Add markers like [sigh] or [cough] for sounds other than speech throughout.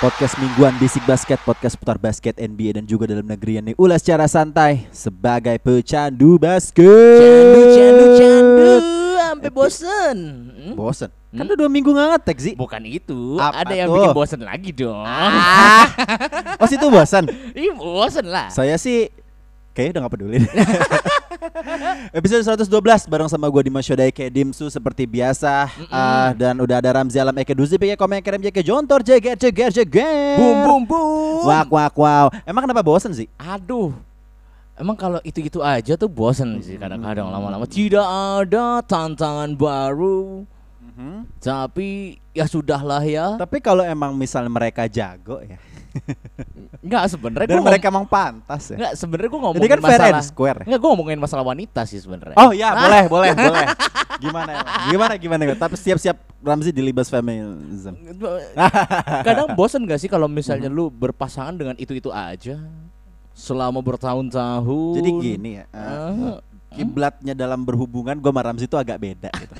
Podcast mingguan Bisik Basket, podcast putar basket NBA dan juga dalam negeri yang diulas secara santai sebagai pecandu basket. Candu, candu, candu, sampai bosen. Hmm? Bosen. Kan udah dua minggu nggak ngetek sih. Bukan itu, Apa ada yang tuh? bikin bosen lagi dong. [laughs] Oh situ bosan. Ih, bosen lah. Saya sih kayaknya udah gak peduli. [laughs] [laughs] Episode 112 bareng sama gue Dimas Shodai kayak Dimsu seperti biasa Ah, dan udah ada Ramzi Alam Eke Duzi Pike Komen Kerem Jeke Jontor Jeger Jeger Jeger Boom, boom, boom. Wak wak wow Emang kenapa bosen sih? Aduh. Emang kalau itu-itu aja tuh bosen sih kadang-kadang lama-lama tidak ada tantangan baru. Tapi ya sudahlah ya. Tapi kalau emang misalnya mereka jago ya [laughs] Enggak sebenarnya Dan gua mereka emang pantas ya Enggak sebenarnya gua ngomongin Jadi kan fair masalah and square ya? Enggak gua ngomongin masalah wanita sih sebenarnya. Oh ya boleh boleh [laughs] boleh Gimana emang? Gimana gimana Tapi siap-siap Ramzi dilibas feminism [laughs] Kadang bosen gak sih kalau misalnya lu berpasangan dengan itu-itu aja selama bertahun-tahun. Jadi gini ya eh, Ah, Kiblatnya dalam berhubungan gue sama Ramzi itu agak beda gitu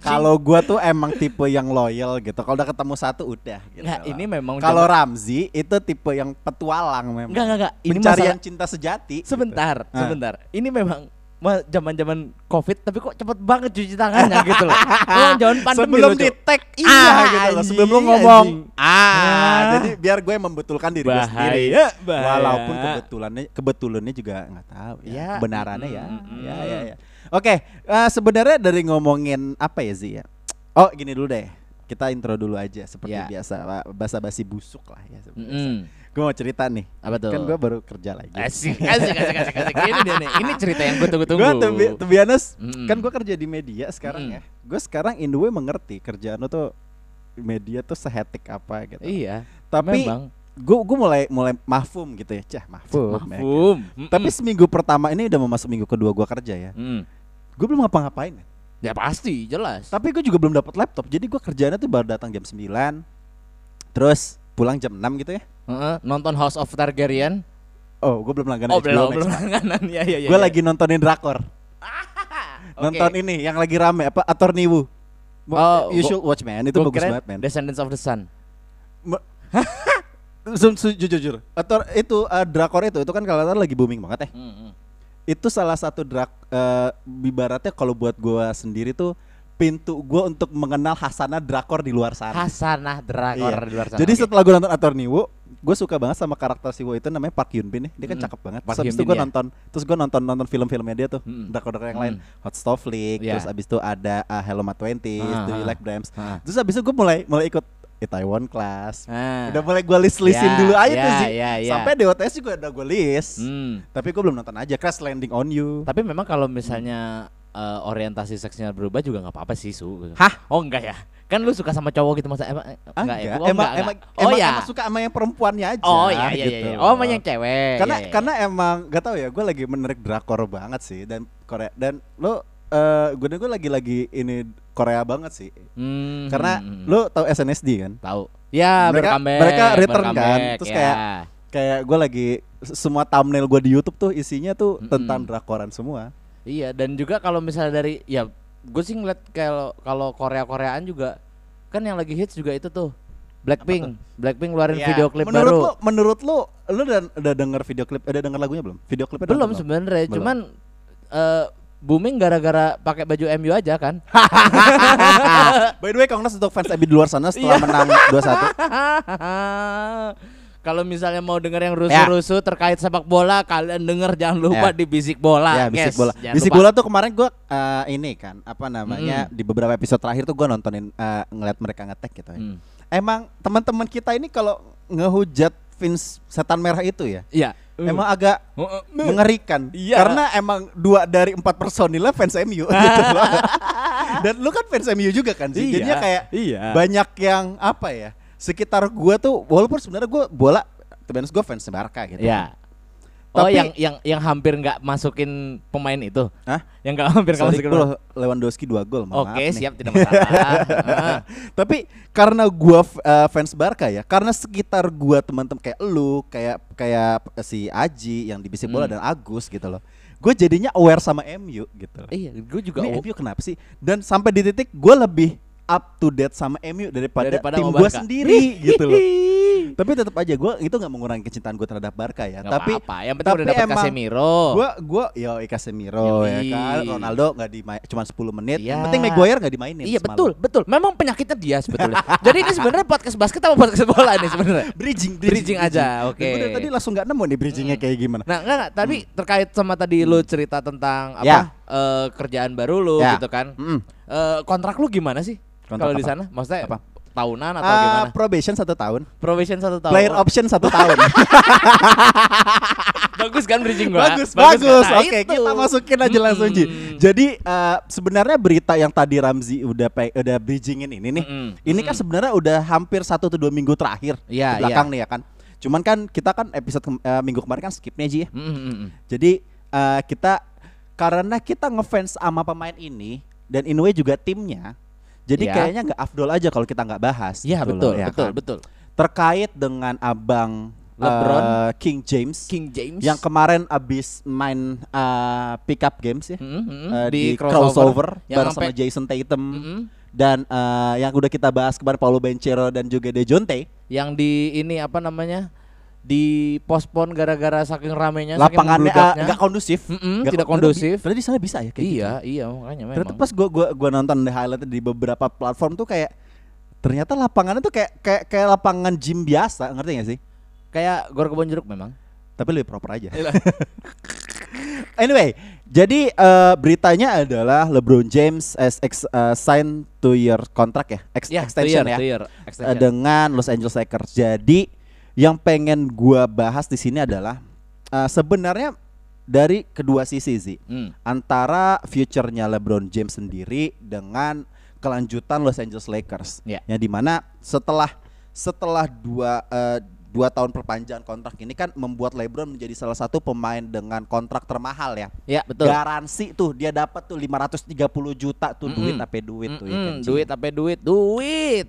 Kalau gua tuh emang tipe yang loyal gitu. Kalau udah ketemu satu udah. Gitu. Nggak, ini memang Kalau Ramzi itu tipe yang petualang memang. Enggak, enggak, enggak. Ini Pencarian masalah- cinta sejati. gitu. sebentar, Ah. sebentar. Ini memang ma- zaman-zaman Covid tapi kok cepet banget cuci tangannya gitu loh. [laughs] Oh, zaman pandemi Sebelum di tag Iya, iya gitu loh. Sebelum lu anjing, ngomong ah, Ah. jadi biar gue membetulkan diri gue sendiri. Bahaya. Walaupun kebetulannya kebetulannya juga nggak tahu ya. Ya, Kebenarannya ya. mm, Ya mm. ya ya. Oke, eh, sebenarnya dari ngomongin apa ya Zi ya? Oh, gini dulu deh. Kita intro dulu aja seperti Ya. biasa, basa-basi busuk lah ya. seperti biasa. Mm-mm. Gue mau cerita nih. Apa tuh? Kan gue baru kerja lagi. Asik, asik, asik, asik, asik. Ini dia nih. Ini cerita yang gue tunggu-tunggu. Gue to be, to be honest, Mm-mm. kan gue kerja di media sekarang Mm. ya. Gue sekarang in the way mengerti kerjaan lo tuh media tuh sehetik apa gitu. Iya. Tapi memang. gue gue mulai mulai mahfum gitu ya, cah mahfum. ya kan. Mafhum. Tapi seminggu pertama ini udah mau masuk minggu kedua gue kerja ya. Mm. Gue belum ngapa-ngapain. ya. Pasti, jelas. Tapi gue juga belum dapat laptop. Jadi gue kerjaannya tuh baru datang jam 9 Terus pulang jam 6 gitu ya. Heeh, nonton House of Targaryen. Oh, gue belum langganan Oh, belum, belum langganan. [laughs] Ya, ya, ya. Gue ya. lagi nontonin drakor. [laughs] Oke. Nonton ini yang lagi rame apa Attorney Wu. Oh, you should watch man. Itu bagus banget man. Descendants of the Sun. [laughs] Su- su- jujur jujur. Atau itu uh, drakor itu itu kan kalau lagi booming banget ya. Itu salah satu drak uh, ibaratnya kalau buat gua sendiri tuh pintu gua untuk mengenal Hasanah drakor di luar sana. Hasanah Drakor Iya. di luar sana. Jadi Oke. setelah gue nonton Attorney Wu, gue suka banget sama karakter si Wu itu namanya Park Hyun Bin nih. Dia kan Mm. cakep banget. Park Terus abis itu gue ya. nonton, terus gue nonton nonton film-filmnya dia tuh, Mm. drakor-drakor yang lain, Mm. Hot Stove Flick, Iya. terus abis itu ada uh, Hello My Twenties, Ah, Do You ah. Like Brahms. Ah. Terus abis itu gue mulai mulai ikut Itaewon Class. Ah. Udah mulai gue list-listin Ya, dulu aja ya, tuh sih. ya, ya. Sampai DOTS juga udah gue list. Hmm. Tapi gue belum nonton aja Crash Landing on You. Tapi memang kalau misalnya eh, orientasi seksnya berubah juga nggak apa-apa sih su. Hah? Oh enggak ya? Kan lu suka sama cowok gitu masa emang Ah, enggak ya? Oh, emang, enggak, emang, enggak. Oh emang, ya. emang suka sama yang perempuannya aja. Oh iya iya gitu. iya. Oh sama yang cewek. karena Iya, iya. karena emang gak tau ya gue lagi menarik drakor banget sih dan Korea dan lo eh gue gue lagi lagi ini Korea banget sih Hmm, karena hmm, hmm. lo tau SNSD kan tahu. Ya, Mereka- bercomeback, mereka return kan, bercomeback, terus ya. kayak kayak gue lagi semua thumbnail gue di YouTube tuh isinya tuh Mm-mm. tentang drakoran semua Iya, dan juga kalau misalnya dari ya gue sih ngeliat kalau kalau Korea-Koreaan juga kan yang lagi hits juga itu tuh Blackpink. Blackpink ngeluarin Ya, video klip menurut baru. lo menurut lo lo udah udah denger video klip udah denger lagunya belum video klipnya Belum sebenarnya, cuman eh, booming gara-gara pakai baju MU aja kan. [laughs] by the way congrats untuk fans Abi di luar sana setelah Iya. menang 2-1 [laughs] Kalau misalnya mau denger yang rusuh-rusuh terkait sepak bola, kalian denger jangan lupa Ya. di bisik bola. Ya, bisik Yes, bola. Bisik lupa. bola tuh kemarin gua eh, ini kan apa namanya di beberapa episode terakhir tuh gua nontonin eh, ngeliat mereka ngetek gitu ya. Hmm. Emang teman-teman kita ini kalau ngehujat Vince setan merah itu ya. Iya. Emang agak Heeh. mengerikan Iya. karena emang dua dari empat personilnya fans MU [laughs] gitu loh. Dan lu kan fans MU juga kan sih. Iya, Jadinya kayak iya. banyak yang apa ya? Sekitar gua tuh walaupun sebenarnya gua bola tebenes gua fans Barca gitu. Ya. Oh Tapi- yang yang yang hampir nggak masukin pemain itu? Hah? Yang nggak hampir nggak masukin. pemain. Lewandowski dua gol Oke nih. siap tidak masalah. [laughs] Ah. Tapi karena gua eh, fans Barca ya, karena sekitar gua teman-teman kayak lu, kayak kayak si Aji yang di Bisik Bola Hmm. dan Agus gitu loh. Gue jadinya aware sama MU gitu loh. Iya, gue juga. Ini MU kenapa sih? Dan sampai di titik gue lebih up to date sama MU daripada, Daripada tim gue sendiri gitu loh. [laughs] Tapi tetap aja gue itu nggak mengurangi kecintaan gue terhadap Barca ya. nggak tapi apa-apa. Yang penting udah dapat emang Casemiro. Gue gue yo Casemiro ya kan. Ronaldo nggak di cuma 10 menit. Iya. Yang penting Maguire nggak dimainin. Iya semalam. betul betul. Memang penyakitnya dia sebetulnya. [laughs] Jadi ini sebenarnya podcast basket apa podcast bola nih sebenarnya? Bridging, Bridging aja, oke. Dari tadi langsung nggak nemu nih bridgingnya kayak gimana. Nah enggak enggak. Tadi terkait sama tadi lu cerita tentang apa Ya. eh, kerjaan baru lu Ya. gitu kan. Mm-mm. Eh, kontrak lu gimana sih? Kontrak Kalau di apa? sana, maksudnya Apa? Tahunan atau Ah, gimana? probation satu tahun, Probation satu tahun. player option satu tahun. [laughs] bagus kan bridging gua? bagus, bagus. kan? Nah, Oke, itu. kita masukin aja langsung Ji. Mm-mm. Jadi eh, sebenarnya berita yang tadi Ramzi udah pe- udah bridgingin ini nih, Mm-mm. ini kan sebenarnya udah hampir satu atau dua minggu terakhir di belakang nih ya kan. Cuman kan kita kan episode kem- eh, minggu kemarin kan skipnya Ji. ya. Mm, mm, mm. Jadi eh, kita karena kita ngefans sama pemain ini dan in a way juga timnya. Jadi Iya. kayaknya nggak afdol aja kalau kita nggak bahas. Iya gitu betul, loh, ya betul, kan? betul. Terkait dengan abang LeBron. eh, King James King James yang kemarin abis main uh, pick up games ya Mm, mm, mm. uh, di, di, crossover, yang bareng sama Jason Tatum Mm, mm. dan uh, yang udah kita bahas kemarin Paulo Bencero dan juga Dejounte yang di ini apa namanya? Di pospon gara-gara saking ramenya saking lapangannya uh, membludaknya. nggak kondusif Mm-mm, Nggak tidak kon- kondusif. ternyata di sana bisa ya kayak iya, gitu iya makanya ternyata memang. pas gua gua gua nonton di highlight di beberapa platform tuh kayak ternyata lapangannya tuh kayak kayak kayak lapangan gym biasa ngerti gak sih Kayak gor kebon jeruk memang. tapi lebih proper aja [laughs] Anyway, jadi eh, beritanya adalah LeBron James as ex, eh, sign two year kontrak ya, ex- Ya, extension two year, ya, two year eh, extension. dengan Los Angeles Lakers. Jadi yang pengen gua bahas di sini adalah eh, sebenarnya dari kedua sisi sih, Hmm. antara future-nya LeBron James sendiri dengan kelanjutan Los Angeles Lakers, Ya. yang di mana setelah setelah dua eh, dua tahun perpanjangan kontrak ini kan membuat LeBron menjadi salah satu pemain dengan kontrak termahal ya. Ya, betul. Garansi tuh dia dapat tuh 530 juta tuh duit Mm-mm. apa duit tuh ya Mm-mm, kan, Ci? duit apa duit? Duit.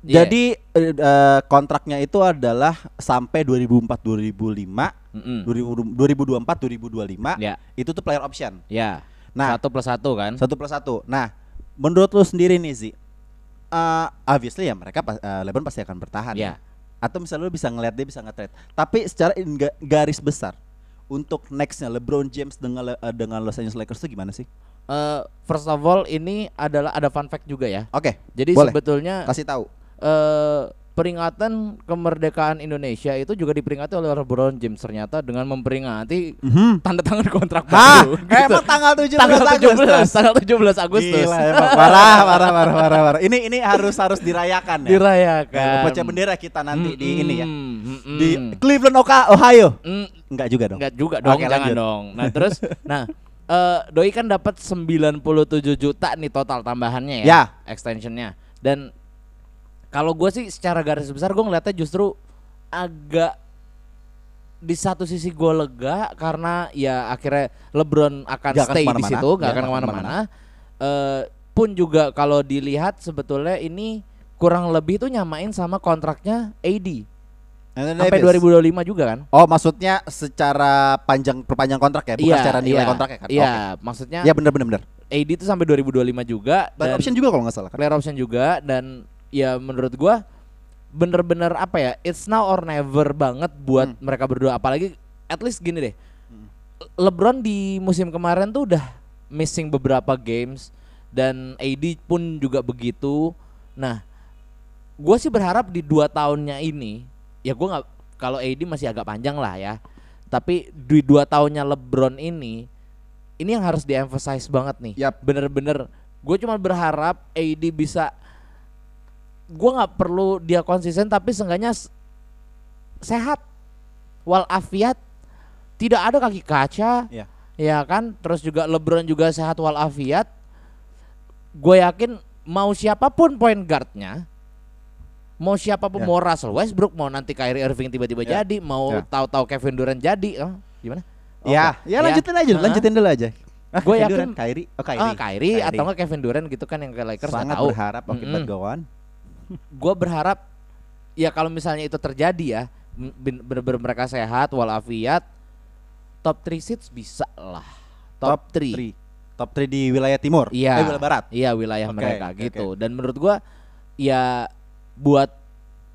Yeah. Jadi eh, eh, kontraknya itu adalah sampai 2004 2005, Mm-mm. 2024 2025. Ya, Itu tuh player option. ya. Nah, satu plus satu kan? satu plus satu. Nah, menurut lu sendiri nih Zi, eh, obviously ya mereka pas- eh, LeBron pasti akan bertahan. Ya. Atau misalnya lu bisa ngeliat dia bisa nge-trade. Tapi secara garis besar untuk nextnya LeBron James dengan eh, dengan Los Angeles Lakers itu gimana sih? Eh, first of all ini adalah ada fun fact juga ya. Oke, Jadi boleh. sebetulnya kasih tahu. Eh peringatan kemerdekaan Indonesia itu juga diperingati oleh LeBron James ternyata dengan memperingati tanda tangan kontrak. Hah, baru. emang tanggal 17 tanggal 17, Agustus. tanggal 17 Agustus. Gila parah, parah, parah, parah, parah. Ini ini harus harus dirayakan ya. Dirayakan. Pecah bendera kita nanti di ini ya. Mm-mm, Di mm-mm. Cleveland, Oka- Ohio. Mm, Enggak juga dong. Enggak juga dong, Oke, jangan lanjut. dong. Nah, terus [laughs] nah eh Doi kan dapat 97 juta nih total tambahannya ya, Ya. extensionnya. Dan kalau gue sih secara garis besar gue ngeliatnya justru agak di satu sisi gue lega karena ya akhirnya LeBron akan akan stay di situ, nggak akan ke mana-mana. Eh, pun juga kalau dilihat sebetulnya ini kurang lebih tuh nyamain sama kontraknya AD sampai Davis. 2025 juga kan? Oh, maksudnya secara panjang perpanjang kontrak ya, bukan Iya, secara nilai iya, kontraknya kan? Iya, Oke. maksudnya Iya benar benar benar. AD itu sampai 2025 juga Player dan option juga kalau nggak salah kan? player option juga dan ya menurut gua bener-bener apa ya it's now or never banget buat Hmm. mereka berdua. Apalagi at least gini deh. LeBron di musim kemarin tuh udah missing beberapa games dan AD pun juga begitu. Nah gua sih berharap di dua tahunnya ini ya gua nggak kalau AD masih agak panjang lah ya. Tapi di dua tahunnya LeBron ini ini yang harus di-emphasize banget nih. Yap. bener-bener gue cuma berharap AD bisa gue nggak perlu dia konsisten tapi seenggaknya sehat walafiat tidak ada kaki kaca. Iya. Ya kan? Terus juga LeBron juga sehat walafiat. Gue yakin mau siapa pun point guardnya, mau siapa pun Ya. mau Russell Westbrook, mau nanti Kyrie Irving tiba-tiba Ya. jadi, mau Ya. tahu-tahu Kevin Durant jadi, oh, gimana? Ya, Oke. ya lanjutin aja, Hah? lanjutin dulu aja. Ah, Gua Kevin yakin- Durant, Kyrie, oh Kyrie. Ah, Kyrie, atau enggak Kevin Durant gitu kan yang ke Lakers sangat tahu. berharap but go on. Gue berharap ya kalau misalnya itu terjadi ya bener-bener mereka sehat walafiat top 3 seats bisa lah top 3 three. Top 3 di wilayah timur. iya Eh, wilayah barat. iya wilayah Oke, mereka oke, gitu dan menurut gua ya buat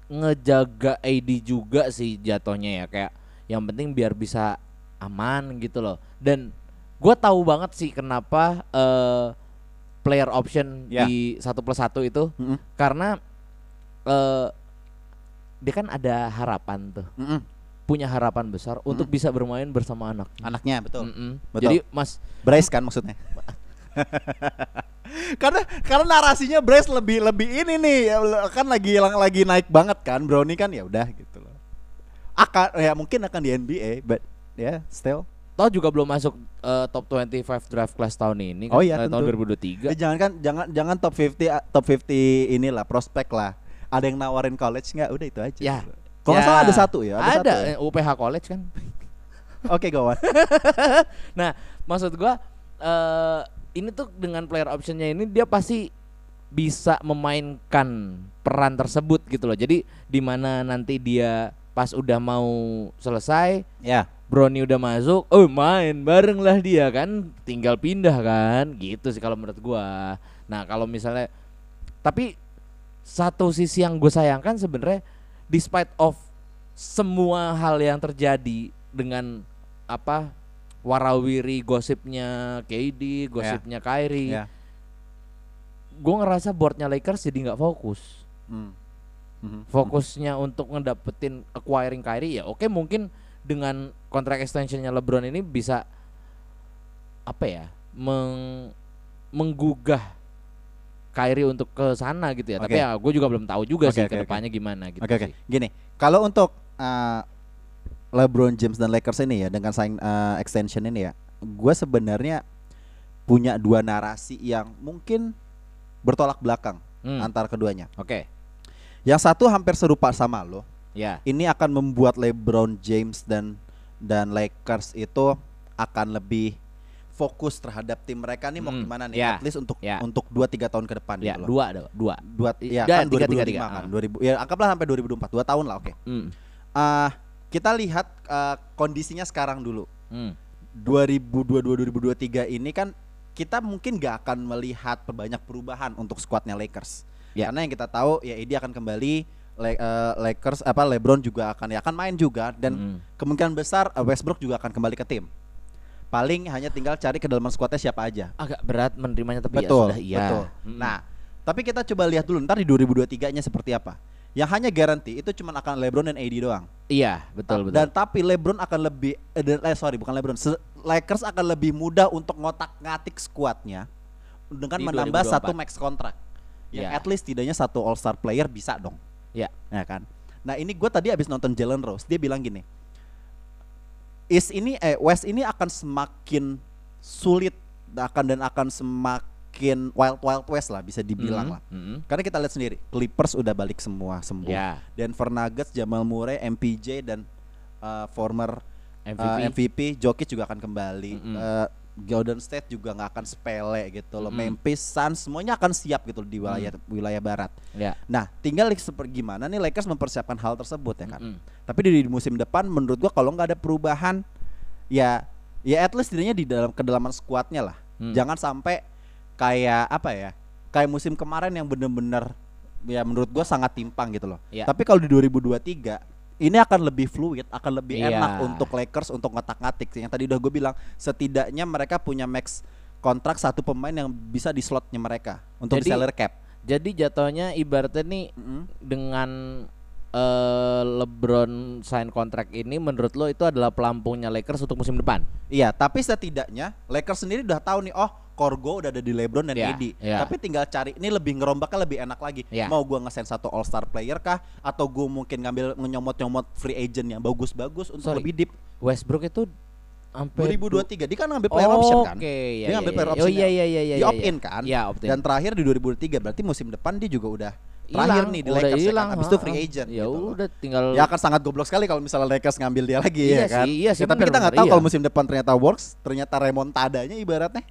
ngejaga AD juga sih jatuhnya ya kayak yang penting biar bisa aman gitu loh dan gua tahu banget sih kenapa eh, player option Ya. di satu plus satu itu Mm-mm. karena eh dia kan ada harapan tuh Mm-mm. punya harapan besar untuk bisa bermain bersama anak Anaknya betul. Mm-mm. Betul. jadi mas Bryce kan maksudnya. [laughs] karena karena narasinya Bryce lebih lebih ini nih kan lagi lagi naik banget kan Brownie kan ya udah gitu loh. Akan ya mungkin akan di NBA but ya still. toh juga belum masuk eh, top 25 draft class tahun ini kan, Oh iya, eh, tahun tentu. 2023 Eh, jangan kan jangan jangan top 50 ah, top 50 inilah prospek lah. Ada yang nawarin college nggak? Udah itu aja. Ya. Kalau Ya. salah ada satu ya. Ada, ada, satu ya? eh, UPH College kan [laughs] Oke kawan. [laughs] nah maksud gua eh ini tuh dengan player optionnya ini dia pasti bisa memainkan peran tersebut gitu loh jadi di mana nanti dia pas udah mau selesai ya. Brownie udah masuk, oh main bareng lah dia kan, tinggal pindah kan, gitu sih kalau menurut gua. Nah kalau misalnya, tapi satu sisi yang gue sayangkan sebenarnya, despite of semua hal yang terjadi dengan apa warawiri gosipnya KD, gosipnya Kyrie, Ya. gue ngerasa boardnya Lakers jadi nggak fokus. Hmm. Mhm. Fokusnya untuk ngedapetin acquiring Kyrie ya oke mungkin dengan kontrak extensionnya LeBron ini bisa apa ya meng, menggugah Kyrie untuk ke sana gitu ya. Tapi Oke. ya gue juga belum tahu juga Oke, sih oke, ke oke. depannya gimana gitu Oke oke. sih. Gini, kalau untuk uh, LeBron James dan Lakers ini ya dengan sign uh, extension ini ya, gue sebenarnya punya dua narasi yang mungkin bertolak belakang Hmm, antara keduanya. Oke. Yang satu hampir serupa sama lo. Ya. Ini akan membuat LeBron James dan dan Lakers itu akan lebih fokus terhadap tim mereka nih mau Hmm, gimana nih ya, at least untuk ya. untuk 2 3 tahun ke depan Ya, gitu loh. dua dua. Dua, ya kan tiga, 2005 tiga, kan. ah. 2000 ya anggaplah sampai 2024, 2 tahun lah oke. Hmm. Ah, kita lihat ah, kondisinya sekarang dulu. Hmm. 2022-2023 ini kan kita mungkin gak akan melihat banyak perubahan untuk skuadnya Lakers. Ya. Karena yang kita tahu ya ini akan kembali Le- eh, Lakers apa LeBron juga akan ya akan main juga dan Mm. kemungkinan besar eh, Westbrook juga akan kembali ke tim. Paling hanya tinggal cari kedalaman skuadnya siapa aja. Agak berat menerimanya tapi betul, ya sudah iya. betul. Mm. Nah, tapi kita coba lihat dulu ntar di 2023-nya seperti apa. Yang hanya garansi itu cuma akan LeBron dan AD doang. iya, betul betul. Dan tapi LeBron akan lebih eh, eh, sorry bukan LeBron, Lakers akan lebih mudah untuk ngotak-ngatik skuadnya dengan Di menambah 2024. satu max kontrak. Ya. at least tidaknya satu All Star player bisa dong. Ya. Ya kan. Nah, ini gue tadi abis nonton Jalen Rose, dia bilang gini. Is ini eh West ini akan semakin sulit akan dan akan semakin wild wild west lah bisa dibilang Mm, lah. mm. Karena kita lihat sendiri, Clippers udah balik semua sembuh. Ya. Denver Nuggets, Jamal Murray, MPJ dan uh, former MVP. uh, MVP Jokic juga akan kembali. Mm-mm. Uh, Golden State juga nggak akan sepele gitu loh. Mm-mm. Memphis Suns semuanya akan siap gitu di wilayah wilayah barat. Ya. Nah, tinggal seperti gimana nih Lakers mempersiapkan hal tersebut ya kan. Mm-mm. Tapi di, di musim depan menurut gua kalau nggak ada perubahan ya ya at least tidaknya di dalam kedalaman skuadnya lah. Hmm. Jangan sampai kayak apa ya? Kayak musim kemarin yang bener-bener ya menurut gua sangat timpang gitu loh. Ya. Tapi kalau di 2023 ini akan lebih fluid, akan lebih Iya. enak untuk Lakers untuk ngotak-ngatik. Yang tadi udah gue bilang, setidaknya mereka punya max kontrak satu pemain yang bisa di slotnya mereka untuk di Jadi- salary cap. Jadi jatuhnya ibaratnya nih Mm-mm. dengan eh, LeBron sign kontrak ini menurut lo itu adalah pelampungnya Lakers untuk musim depan? Iya, tapi setidaknya Lakers sendiri udah tahu nih, oh Korgo udah ada di LeBron dan Iya, AD. iya. Tapi tinggal cari ini lebih ngerombaknya lebih enak lagi. Iya. Mau gua ngesen satu All Star player kah atau gua mungkin ngambil nyomot-nyomot free agent yang bagus-bagus untuk Sorry. lebih deep. Westbrook itu Sampai 2023 dia kan ngambil player option kan. Oke, iya, dia ngambil iya, player iya. option. Oh iya iya iya iya. Di opt in kan. Iya, opt in. Dan terakhir di 2023 berarti musim depan dia juga udah terakhir Hilang, nih di Lakers ya hilang, kan. Habis itu free agent Ya gitu udah tinggal Ya akan sangat goblok sekali kalau misalnya Lakers ngambil dia lagi Iya ya kan. sih, iya sih, Ya, tapi bener, kita nggak tahu iya. kalau musim depan ternyata works, ternyata remontadanya ibaratnya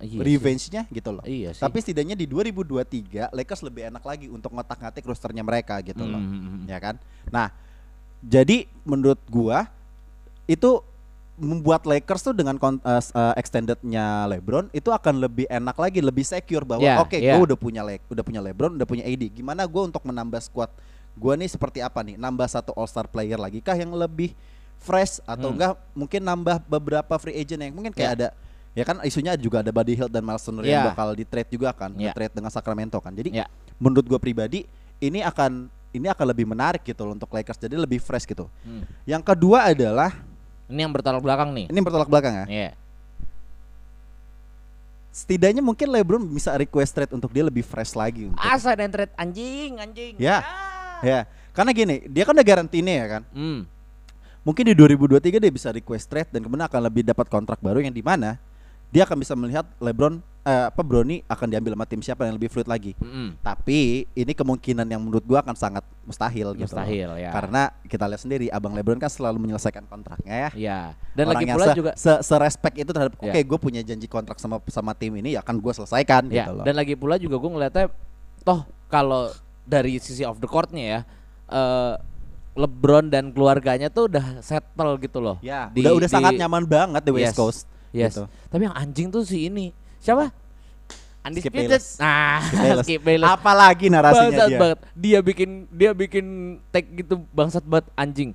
Iya revenge-nya gitu loh. Iya sih. Tapi setidaknya di 2023 Lakers lebih enak lagi untuk ngotak-ngatik rosternya mereka gitu loh. Hmm. Ya kan? Nah, jadi menurut gua itu membuat Lakers tuh dengan s- eh, extendednya LeBron itu akan lebih enak lagi, lebih secure bahwa Ya, oke, ya. gua udah punya Le udah punya LeBron, udah punya AD. Gimana gua untuk menambah squad gua nih seperti apa nih? Nambah satu All Star player lagi kah yang lebih fresh atau Hmm. enggak mungkin nambah beberapa free agent yang mungkin kayak Ya. ada ya kan isunya juga ada Buddy Hield dan Miles Turner yang Ya. bakal di trade juga kan, Ya. trade dengan Sacramento kan. Jadi Ya. menurut gua pribadi ini akan ini akan lebih menarik gitu loh untuk Lakers jadi lebih fresh gitu. Hmm. Yang kedua adalah Ini yang bertolak belakang nih. ini bertolak belakang ya. Iya. Setidaknya mungkin LeBron bisa request trade untuk dia lebih fresh lagi untuk. Asa dan trade anjing, anjing. Ya. Ya. Karena gini, dia kan udah garantinya ya kan. Hmm. Mungkin di 2023 dia bisa request trade dan kemudian akan lebih dapat kontrak baru yang di mana dia akan bisa melihat LeBron eh, apa Brony akan diambil sama tim siapa yang lebih fluid lagi. Mm-mm. Tapi ini kemungkinan yang menurut gua akan sangat mustahil, gitu. loh. Mustahil ya. Karena kita lihat sendiri Abang LeBron kan selalu menyelesaikan kontraknya ya. Iya. Dan Orang lagi pula se, juga se, se-respect itu terhadap Ya. oke gue punya janji kontrak sama sama tim ini ya akan gue selesaikan ya, gitu loh. dan lagi pula juga gue ngeliatnya toh kalau dari sisi off the courtnya ya eh LeBron dan keluarganya tuh udah settle gitu loh. ya, Di- udah udah di- sangat nyaman banget di West Yes. Coast. Yes. gitu. Tapi yang anjing tuh si ini. Siapa? Undisputed. Bayless. Nah, Skip Bayless. Skip Bayless. Apalagi narasinya bangsat dia. banget. Dia bikin dia bikin tag gitu bangsat banget anjing.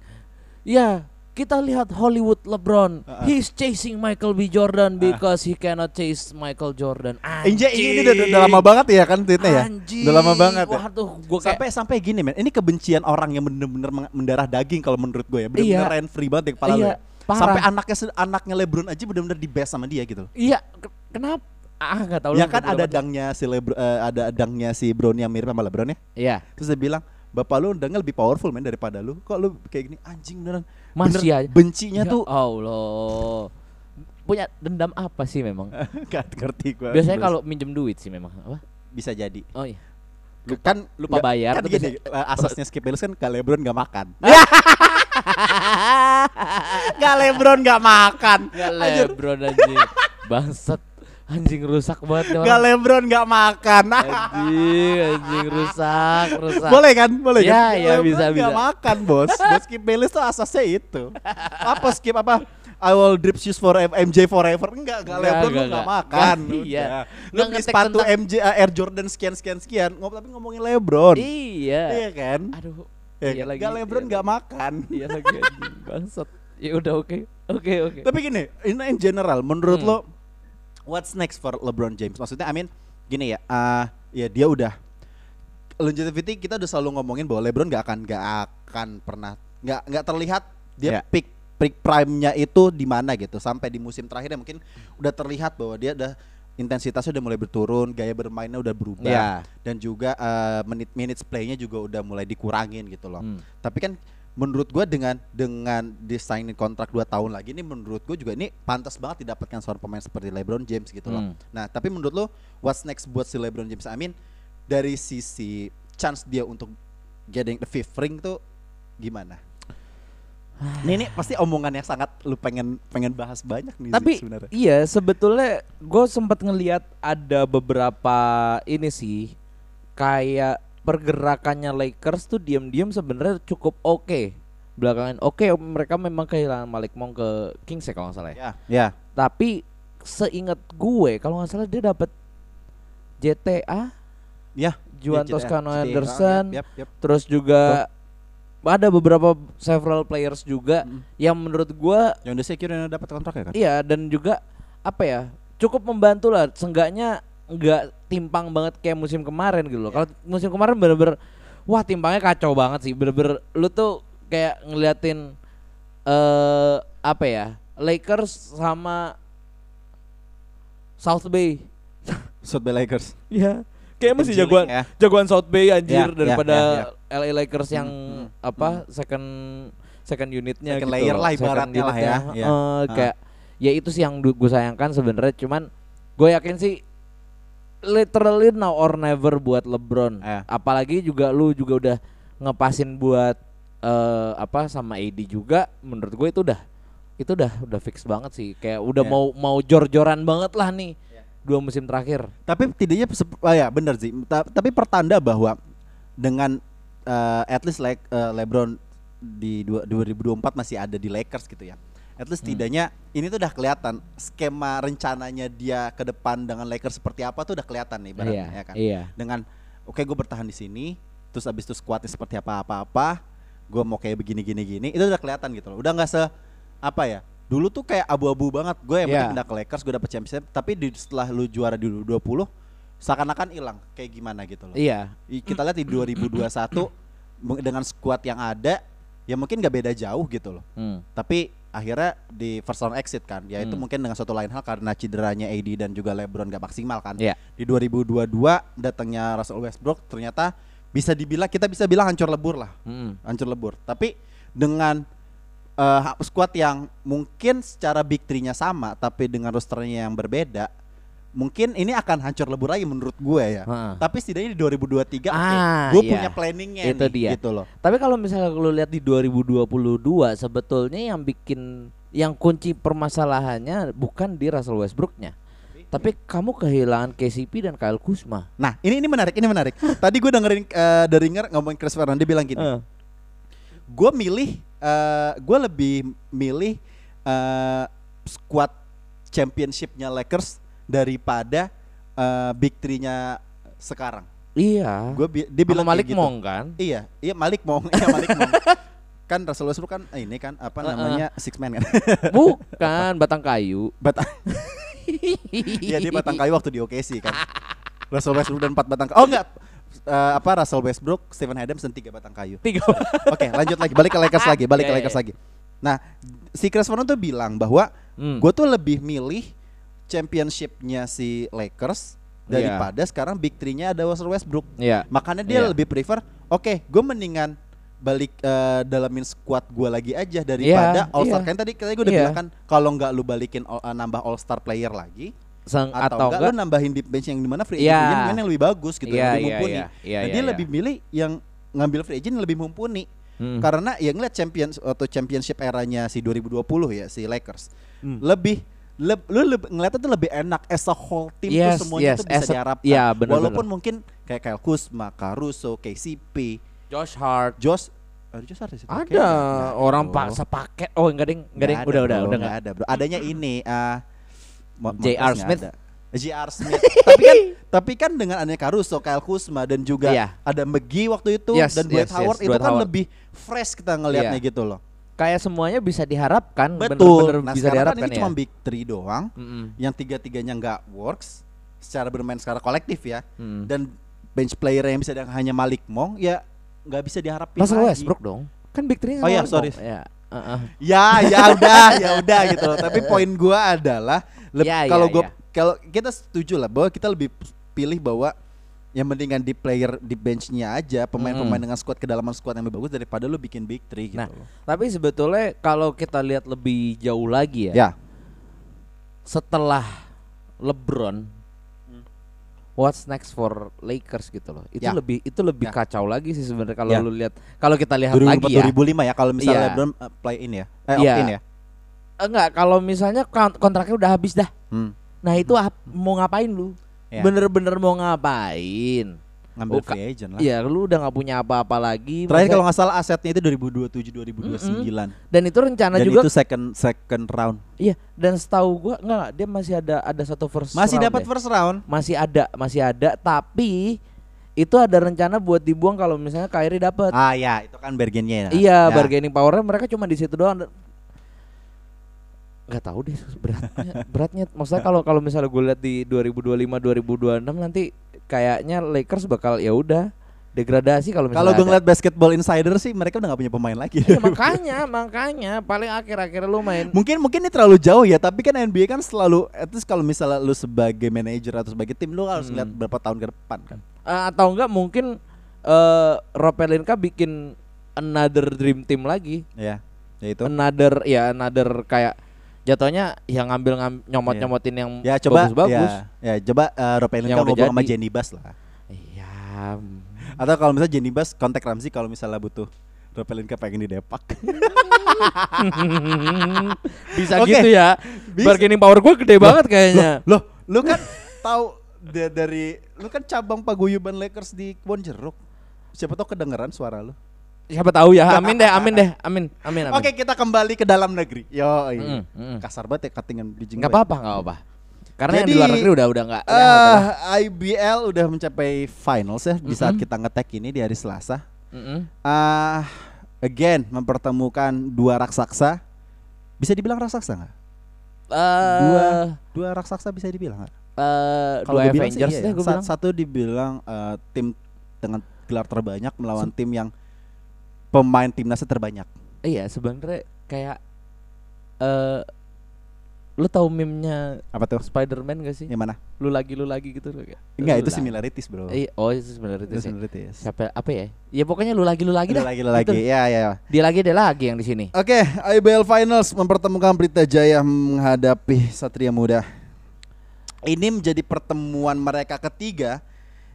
Ya, kita lihat Hollywood LeBron. Uh-uh. He's chasing Michael B Jordan because he cannot chase Michael Jordan. Injek ini udah, udah lama banget ya kan tweetnya ya. Anjing. Udah lama banget ya. Waduh, gua kayak Sampai sampai gini men, ini kebencian orang yang bener-bener meng- mendarah daging kalau menurut gue ya, bener-bener Iya. rent free banget di kepala Iya, lo ya. Parah. Sampai anaknya anaknya LeBron aja bener-bener di best sama dia gitu. Iya, ke- kenapa? Ah, enggak tahu Ya kan gua ada dangnya si Lebron, eh, ada dangnya si Brown yang mirip sama LeBron ya. Iya. Terus dia bilang, "Bapak lu dangnya lebih powerful men daripada lu. Kok lu kayak gini anjing beneran." Masih Bener, aja. bencinya Ya tuh Allah. Punya dendam apa sih memang? [laughs] Gak ngerti gua. Biasanya kalau minjem duit sih memang apa? bisa jadi. Oh iya. Lu kan lupa bayar, Kan gini, eh, asasnya Skip Bayless kan kalau LeBron gak makan. [laughs] gak LeBron gak makan. Gak lebron anjing. Bangsat. Anjing rusak banget nih Gak. LeBron gak makan. Anjing, anjing rusak, rusak. Boleh kan? Boleh Ya, kan? ya, LeBron bisa, gak bisa. makan, Bos. Bos Skip Bayless tuh asasnya itu. Apa Skip apa? I will drip shoes for MJ forever. Enggak, enggak Enggak, LeBron lu enggak, enggak enggak. makan. [laughs] Iya. Lu beli sepatu MJ uh, Air Jordan sekian sekian sekian. Ngomong tapi ngomongin LeBron. Iya. Iya kan? Aduh. Ya, [laughs] iya lagi. Nggak LeBron nggak lagi. makan. Iya lagi. Bangsat. Ya udah oke. Oke, oke. Tapi gini, in, in general, menurut Hmm. lo, what's next for LeBron James? Maksudnya, I mean, gini ya, ah, ya dia udah longevity kita udah selalu ngomongin bahwa LeBron nggak akan nggak akan pernah nggak nggak terlihat dia Ya. peak peak prime-nya itu di mana gitu sampai di musim terakhirnya mungkin udah terlihat bahwa dia udah intensitasnya udah mulai berturun, gaya bermainnya udah berubah Ya. dan juga eh, menit minutes play-nya juga udah mulai dikurangin gitu loh. Hmm. Tapi kan menurut gua dengan dengan desain kontrak 2 tahun lagi ini menurut gua juga ini pantas banget didapatkan seorang pemain seperti LeBron James gitu loh. Hmm. Nah, tapi menurut lo what's next buat si LeBron James? I mean dari sisi chance dia untuk getting the fifth ring tuh gimana? Ini, ini pasti omongan yang sangat lu pengen pengen bahas banyak nih Tapi sebenarnya. iya sebetulnya gue sempat ngelihat ada beberapa ini sih kayak pergerakannya Lakers tuh diam-diam sebenarnya cukup oke belakangan oke mereka memang kehilangan Malik Monk ke Kings ya kalau nggak salah ya. Ya, ya. Tapi seingat gue kalau nggak salah dia dapat JTA Ya. Juan ya, Toscano Anderson Yap, yap, yap. terus juga ada beberapa several players juga Mm. yang menurut gua Yang udah secure yang dapat kontrak ya kan? iya dan juga apa ya cukup membantu lah seenggaknya nggak timpang banget kayak musim kemarin gitu loh kalau musim kemarin bener-bener wah timpangnya kacau banget sih bener-bener lu tuh kayak ngeliatin eh apa ya Lakers sama South Bay [laughs] South Bay Lakers. Iya. Kayak masih jagoan ya. jagoan South Bay anjir Ya, ya, daripada ya, LA Lakers yang Hmm, hmm, apa second second unitnya Second gitu. layer lah ibaratnya lah ya, ya. Ah. kayak ya itu sih yang gue sayangkan sebenarnya cuman gue yakin sih literally now or never buat LeBron Eh. apalagi juga lu juga udah ngepasin buat eh, apa sama AD juga menurut gue itu udah itu udah udah fix banget sih kayak udah Ya. mau mau jor-joran banget lah nih dua musim terakhir Tapi tidaknya ah ya benar sih. Ta- tapi pertanda bahwa dengan eh, at least like eh, LeBron di dua- 2024 masih ada di Lakers gitu ya. At least tidaknya ini tuh udah kelihatan skema rencananya dia ke depan dengan Lakers seperti apa tuh udah kelihatan nih ibaratnya Iya, ya kan. iya. Dengan oke gue bertahan di sini, terus abis itu squadnya seperti apa apa apa, gue mau kayak begini gini gini, itu udah kelihatan gitu loh. Udah nggak se apa ya? Dulu tuh kayak abu-abu banget. Gue yang penting Iya. pindah ke Lakers, gue dapet championship, tapi di, setelah lu juara di 2020 seakan-akan hilang kayak gimana gitu loh. iya Kita lihat di 2021 mung- dengan squad yang ada ya mungkin gak beda jauh gitu loh. Hmm. Tapi akhirnya di first round exit kan, ya itu Hmm. mungkin dengan suatu lain hal karena cederanya AD dan juga LeBron gak maksimal kan. Iya. Di 2022 datangnya Russell Westbrook ternyata bisa dibilang kita bisa bilang hancur lebur lah, Hmm. hancur lebur. Tapi dengan eh, ha- squad yang mungkin secara big three-nya sama tapi dengan rosternya yang berbeda, mungkin ini akan hancur lebur lagi menurut gue ya. Tapi setidaknya di 2023 Ah, gue iya. punya planningnya Itu nih, dia. gitu loh. Tapi kalau misalnya lu lihat di 2022 sebetulnya yang bikin yang kunci permasalahannya bukan di Russell Westbrooknya. Tapi kamu kehilangan KCP dan Kyle Kuzma. Nah ini ini menarik, ini menarik. [laughs] Tadi gue dengerin uh, dari Ringer ngomongin Chris Fernandez dia bilang gini, Eh. gue milih, gue lebih milih eh, squad championshipnya Lakers daripada eh, big three-nya sekarang. Iya. Gue dia Sama bilang Malik gitu. Monk kan? Iya, iya Malik Monk, [laughs] iya Malik Monk. kan Russell Westbrook kan eh, ini kan apa Uh-uh. namanya six man kan. Bukan batang kayu. [laughs] batang. [laughs] Iya dia batang kayu waktu di OKC kan. Russell Westbrook dan empat batang kayu. Oh enggak. Eh, apa Russell Westbrook, Stephen Adams dan tiga batang kayu. Tiga. Oke, lanjut lagi. Balik ke Lakers lagi, balik Iya, ke iya, Lakers iya. lagi. Nah, si Chris Vernon tuh bilang bahwa Hmm. gue tuh lebih milih championshipnya si Lakers daripada sekarang big three-nya ada Russell Westbrook. Iya. Makanya dia Iya. lebih prefer, oke, gue mendingan balik eh, dalamin squad gue lagi aja daripada Iya, All Star. iya. Kan tadi tadi gue udah Iya. bilang kan, kalau nggak lu balikin all- eh, nambah All Star player lagi, Sang, atau, atau enggak, enggak lu nambahin deep bench yang di mana free Iya. agent agent yang lebih bagus gitu, Iya, yang lebih iya, mumpuni. iya, iya, nah, iya, dia iya. lebih milih yang ngambil free agent yang lebih mumpuni. Hmm. Karena ya ngeliat champions atau championship eranya si 2020 ya si Lakers. Hmm. Lebih leb- lu lebih, ngeliatnya tuh lebih enak as a whole team Yes, tuh semuanya yes, tuh bisa a- diharapkan. iya, bener, Walaupun bener. mungkin kayak Kyle Kuzma, Caruso, KCP, Josh Hart. Josh ada Josh Hart di situ? Ada nggak orang pak sepaket. Oh enggak ding, enggak ding. Udah ada, udah udah nggak enggak. ada bro. Adanya ini ah Mo- J.R. Smith. ada. J.R. [laughs] Smith. tapi kan tapi kan dengan adanya Caruso, Kyle Kuzma dan juga Iya. ada McGee waktu itu Yes, dan Dwight yes, Howard yes, itu Dwight kan Howard. lebih fresh kita ngelihatnya Iya. gitu loh. Kayak semuanya bisa diharapkan. Betul. Bener-bener nah bisa kan diharapkan ini ya. cuma big three doang, Mm-mm. yang tiga-tiganya nggak works secara bermain secara kolektif ya, Mm. dan bench player yang bisa dan hanya Malik Monk ya nggak bisa diharapin Russell lagi. Westbrook dong. Kan big three Oh iya, sorry. Ya. uh-uh. Ya, ya udah, [laughs] ya udah gitu loh. Tapi poin gua adalah leb- Ya, kalau ya, gua ya. kalau kita setuju lah bahwa kita lebih pilih bahwa yang mendingan di player di benchnya aja pemain-pemain dengan squad kedalaman squad yang lebih bagus daripada lu bikin big three gitu Nah, tapi sebetulnya kalau kita lihat lebih jauh lagi ya, Ya, setelah LeBron What's next for Lakers gitu loh. Itu Ya. lebih itu lebih Ya. kacau lagi sih sebenarnya kalau Ya. lu lihat kalau kita lihat 2004 lagi ya. 2005 ya kalau misalnya Iya. LeBron uh, play in ya. Eh opt in ya. Enggak, kalau misalnya kon- kontraknya udah habis dah. Hmm. Nah, itu ap- mau ngapain lu? Ya. Bener-bener mau ngapain? Ngambil Buka- free agent lah. Iya, lu udah nggak punya apa-apa lagi. Terakhir kalau nggak salah asetnya itu 2027 2029. dan itu rencana Dan juga itu second second round. Iya, dan setahu gua enggak, enggak, dia masih ada ada satu first Masih round dapat deh. first round. Masih ada, masih ada, tapi itu ada rencana buat dibuang kalau misalnya Kyrie dapat. Ah ya, itu kan bargainnya ya. Iya, Ya. bargaining powernya mereka cuma di situ doang. Nggak tahu deh beratnya, beratnya. Maksudnya kalau kalau misalnya gue lihat di 2025 2026 nanti kayaknya Lakers bakal ya udah degradasi kalau misalnya. Kalau gue ngeliat basketball insider sih mereka udah gak punya pemain lagi. Ya, makanya, makanya paling akhir-akhir lu main mungkin mungkin ini terlalu jauh ya, tapi kan NBA kan selalu least kalau misalnya lu sebagai manajer atau sebagai tim lu harus Hmm. ngeliat berapa tahun ke depan kan. Eh, atau enggak mungkin eh Rob Pelinka bikin another dream team lagi. Ya, ya itu. Another ya another kayak jatuhnya yang ngambil ngam, nyomot nyomotin yang Ya coba bagus-bagus. ya, ya coba uh, Ropelinka Yang udah ngomong sama jadi. Jenny Bas lah. Iya. Atau kalau misalnya Jenny Bas kontak Ramzi kalau misalnya butuh Ropelinka pengen di Depak. [laughs] Bisa Oke. gitu ya. Bisa. Bargaining power gue gede banget kayaknya. Loh, lu kan tahu da- dari lu kan cabang paguyuban Lakers di Kebon Jeruk. Siapa tahu kedengeran suara lu. Siapa tahu ya. Amin deh, amin deh. Amin, amin, amin. Oke, kita kembali ke dalam negeri. Yo, Mm, mm. kasar banget ya cuttingan bridging. Nggak gue. apa-apa, nggak apa-apa. Karena yang di Jadi, luar negeri udah udah nggak. udah Eh, apa. IBL udah mencapai finals ya di saat Mm-mm. kita ngetek ini di hari Selasa. Mm-mm. Ah, again mempertemukan dua raksasa. Bisa dibilang raksasa nggak? Eh, Dua dua raksasa bisa dibilang nggak? eh, Kalau dua bilang sih Avengers iya ya. Satu dibilang eh, tim dengan gelar terbanyak melawan tim yang pemain timnasnya terbanyak. Iya, sebenarnya kayak eh lu tahu meme-nya Apa tuh? Spider-Man gak sih? Yang mana? Lu lagi lu lagi gitu loh. kayak. Enggak, Lu itu lagi. similarities, Bro. Iya, oh itu sebenarnya itu sih. similarities. Siapa apa ya? Ya pokoknya lu lagi lu lagi Lu dah. lagi lu lagi. Gitu. Ya, ya. ya. Dia lagi dia lagi yang di sini. Oke, IBL Finals mempertemukan Pelita Jaya menghadapi Satria Muda. Ini menjadi pertemuan mereka ketiga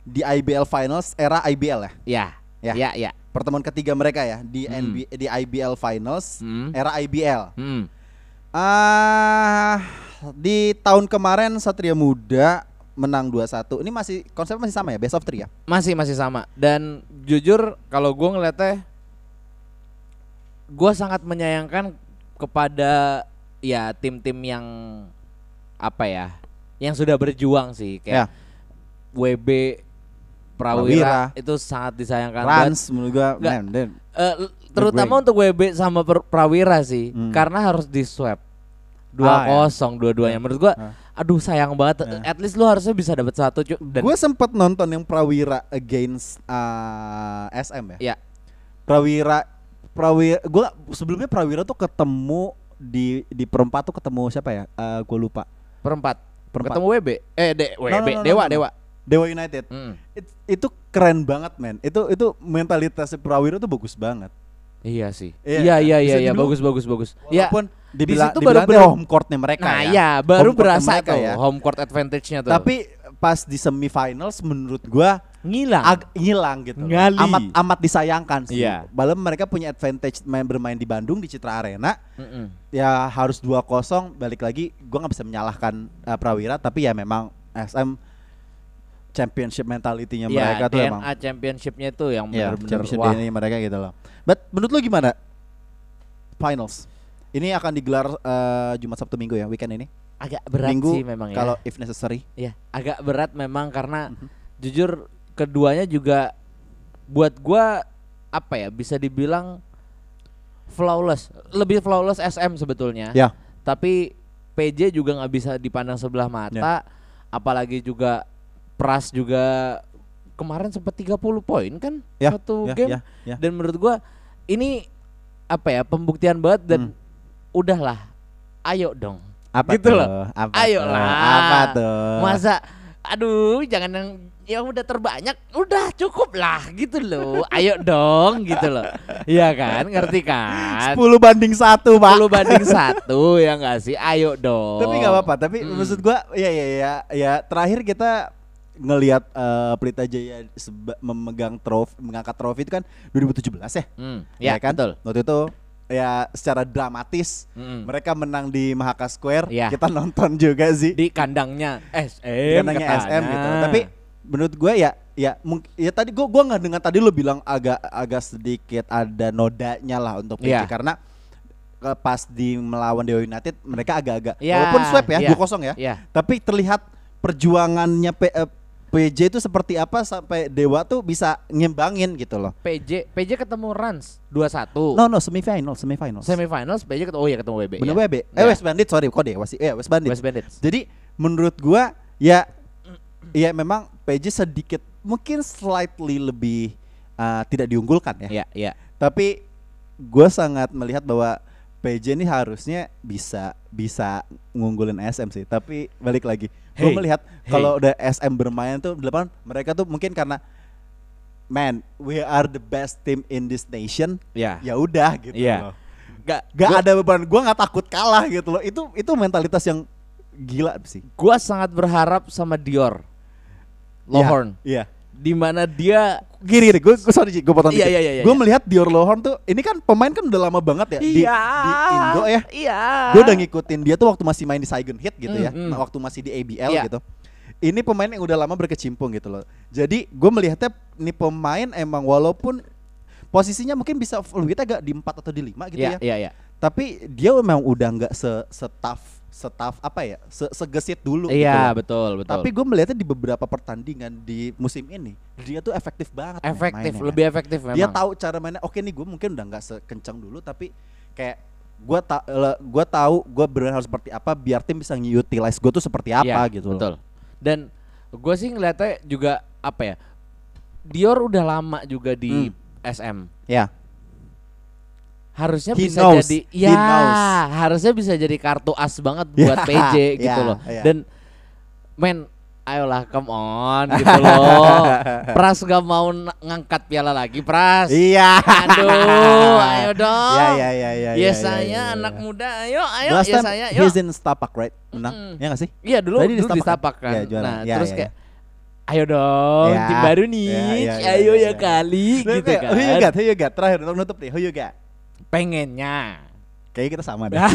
di IBL Finals era IBL ya. Ya. Ya. Ya, ya. Pertemuan ketiga mereka ya di Hmm. NB di IBL Finals Hmm. era IBL. Hmm. Ah, di tahun kemarin Satria Muda menang 2-1. Ini masih konsepnya masih sama ya, best of three ya. Masih masih sama dan jujur kalau gua ngeliatnya gua sangat menyayangkan kepada ya tim-tim yang apa ya yang sudah berjuang sih Ya. kayak WB Prawira, itu sangat disayangkan banget. Rans menurut gua Nggak. man, Eh, l- terutama untuk WB sama Prawira sih Hmm. karena harus di swap Ah, 2-0 dua-duanya menurut gua Ah. aduh sayang banget Ya. at least lu harusnya bisa dapat satu cu dan Gue sempet nonton yang Prawira against uh, SM ya. ya Prawira Prawira gue sebelumnya Prawira tuh ketemu di di perempat tuh ketemu siapa ya? Uh, gue lupa. perempat Perempat. ketemu WB eh de, WB no, no, Dewa no, no. Dewa Dewa United. Mm. It- itu keren banget men. Itu itu mentalitasnya Prawira tuh bagus banget. iya sih Iya, iya iya iya iya dibilang- bagus bagus bagus ya Walaupun dibilang, situ dibilang baru- baru- home courtnya mereka nah ya. ya baru berasa tuh ya. home court advantage-nya tuh Tapi pas di semifinals menurut gua ngilang ag hilang gitu. Ngali. Amat amat disayangkan sih. Iya. Padahal mereka punya advantage main bermain di Bandung di Citra Arena. Mm-mm. ya harus 2-0 balik lagi gua nggak bisa menyalahkan uh, Prawira tapi ya memang SM championship mentality-nya Iya, mereka tuh DNA emang championship-nya tuh yang ya benar-benar championship wah DNA mereka gitu loh. But menurut lu gimana? Finals. Ini akan digelar uh, Jumat Sabtu Minggu ya weekend ini. agak berat Minggu sih memang ya kalau if necessary. Iya, agak berat memang karena Mhm. jujur keduanya juga buat gua apa ya bisa dibilang flawless, lebih flawless SM sebetulnya. Ya. Tapi PJ juga nggak bisa dipandang sebelah mata, apalagi juga Pras juga kemarin sempat 30 poin kan Ya, satu ya, game. ya, ya. Dan menurut gua ini apa ya pembuktian banget dan Hmm. udahlah, ayo dong. Apa gitu tuh? loh. Apa Ayo tuh? lah. Apa tuh? Masa aduh jangan yang yang udah terbanyak udah cukup lah gitu loh. Ayo dong gitu loh. [laughs] Iya kan? Ngerti kan? 10 banding 1, Pak. 10 banding satu ya enggak sih? Ayo dong. Tapi nggak apa-apa. Tapi Mm. maksud gua ya ya ya ya terakhir kita ngelihat eh, Pelita Jaya memegang trofi mengangkat trofi itu kan 2017 ya. Hmm, ya, kan? betul. Waktu itu ya secara dramatis Mm. mereka menang di Mahaka Square. Iya. Kita nonton juga sih. Di kandangnya SM Kandangnya katanya. SM gitu. Tapi menurut gue ya ya ya tadi gue gua nggak dengar tadi lu bilang agak agak sedikit ada nodanya lah untuk PJ Iya. karena eh, pas di melawan Dewa United mereka agak-agak Iya, walaupun swap ya iya. 2-0 ya. Iya. Tapi terlihat perjuangannya P- eh, PJ itu seperti apa sampai Dewa tuh bisa ngembangin gitu loh. PJ PJ ketemu Rans 2-1. No no semifinal semifinal. Semifinals PJ ketemu oh ya ketemu WB. Bener ya. WB. Eh Ya. West Bandit sorry kok Dewa sih. Eh West Bandit. West Bandits. Jadi menurut gua ya ya memang PJ sedikit mungkin slightly lebih uh, tidak diunggulkan ya. Iya, iya. Tapi gua sangat melihat bahwa PJ ini harusnya bisa bisa ngunggulin SM sih. Tapi balik lagi, gua Hey, melihat hey. kalau udah SM bermain tuh di depan mereka tuh mungkin karena man, we are the best team in this nation. Iya. Ya udah gitu loh. Gak, Gak ada beban, gue nggak takut kalah gitu loh. Itu itu mentalitas yang gila sih. Gua sangat berharap sama Dior. Lohorn. Iya. Di mana dia Gini gini, gue gue sorry gue potong Iya, dikit. iya, iya, iya. Gue melihat Dior Lohorn tuh, ini kan pemain kan udah lama banget ya di, di Indo ya. Iya. Gue udah ngikutin dia tuh waktu masih main di Saigon Heat gitu ya, Mm, mm. nah, waktu masih di ABL Iya. gitu. Ini pemain yang udah lama berkecimpung gitu loh. Jadi gue melihatnya ini pemain emang walaupun posisinya mungkin bisa lebih kita agak di 4 atau di 5 gitu Iya, ya. iya, iya. Tapi dia memang udah nggak se setaf setaf apa ya? Se segesit dulu gitu Iya, loh. betul, betul. Tapi gue melihatnya di beberapa pertandingan di musim ini dia tuh efektif banget. efektif, mainnya. lebih efektif memang. Dia tahu cara mainnya. Oke nih gue mungkin udah nggak sekencang dulu tapi kayak gue tak gue tahu gue benar harus seperti apa biar tim bisa utilize gue tuh seperti apa Iya, gitu loh. Betul. Dan gue sih ngeliatnya juga apa ya? Dior udah lama juga di SM. Ya. Harusnya He bisa knows. jadi ya, harusnya bisa jadi kartu as banget [laughs] Ya, buat PJ gitu ya, loh. ya. Dan men ayolah come on gitu loh. [laughs] Pras gak mau ngangkat piala lagi, Pras. Iya. Aduh, [laughs] ayo dong. Ya ya ya ya. Ya ya, saya ya, ya, anak ya. muda, ayo ayo Last ya time saya yuk. he's in Stapak right? Menang. Mm-mm. Ya gak sih? Iya dulu Tadi di dulu di Stapak kan? kan. Ya, nah, Ya, terus ya, kayak ayo dong Ya, tim baru nih. ya, ya, ya, ayo ya, ya, ya. kali Terus gitu kan. Who you got? Who you got? Terakhir untuk nutup nih. Who you got? Pengennya. Kayaknya kita sama deh. [laughs]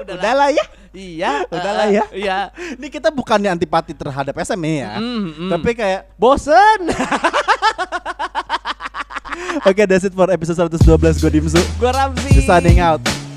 Udahlah ya. Iya, [laughs] Udahlah eh, ya. Iya. Ini kita bukannya antipati terhadap SM nih ya. Mm, mm. Tapi kayak bosen. [laughs] Oke, that's it for episode 112 gue Dimsu. Gua Ramzi. Signing out.